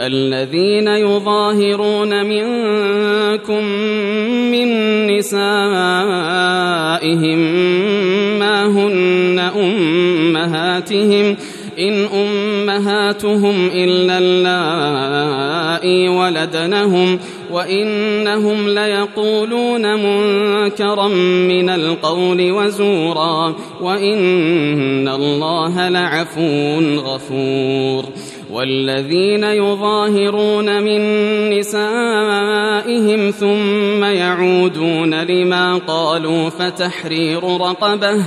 الذين يظاهرون منكم من نسائهم ما هن أمهاتهم إن أمهاتهم إلا اللائي ولدنهم وإنهم ليقولون منكرا من القول وزورا وإن الله لعفو غفور والذين يظاهرون من نسائهم ثم يعودون لما قالوا فتحرير رقبة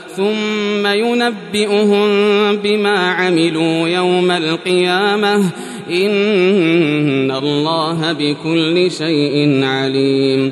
ثم ينبئهم بما عملوا يوم القيامة. إن الله بكل شيء عليم.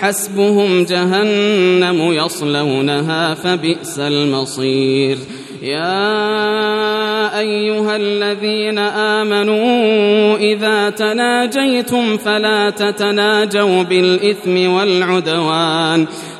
حسبهم جهنم يصلونها فبئس المصير. يا أيها الذين آمنوا إذا تناجيتم فلا تتناجوا بالإثم والعدوان.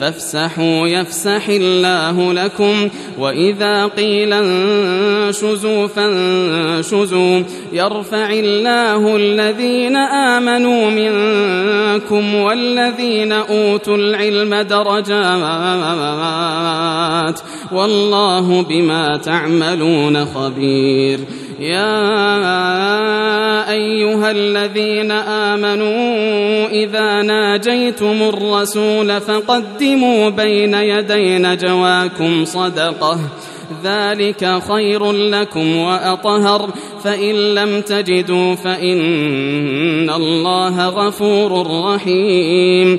فافسحوا يفسح الله لكم وإذا قيل انشزوا فانشزوا يرفع الله الذين آمنوا منكم والذين أوتوا العلم درجات والله بما تعملون خبير يا أيها الذين آمنوا إذا ناجيتم الرسول فقدموا بين يدي نجواكم صدقة. ذلك خير لكم وأطهر. فإن لم تجدوا فإن الله غفور رحيم.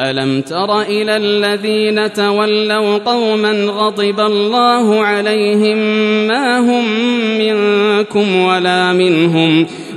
ألم تر إلى الذين تولوا قوما غضب الله عليهم ما هم منكم ولا منهم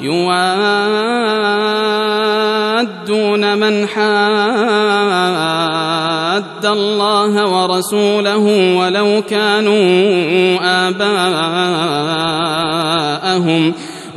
يوادون من حاد الله ورسوله ولو كانوا آباءهم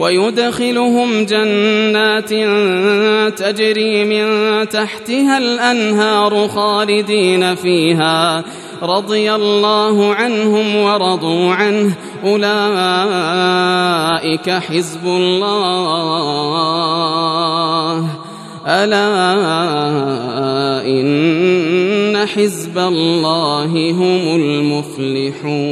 ويدخلهم جنات تجري من تحتها الأنهار خالدين فيها رضي الله عنهم ورضوا عنه. أولئك حزب الله. ألا إن حزب الله هم المفلحون.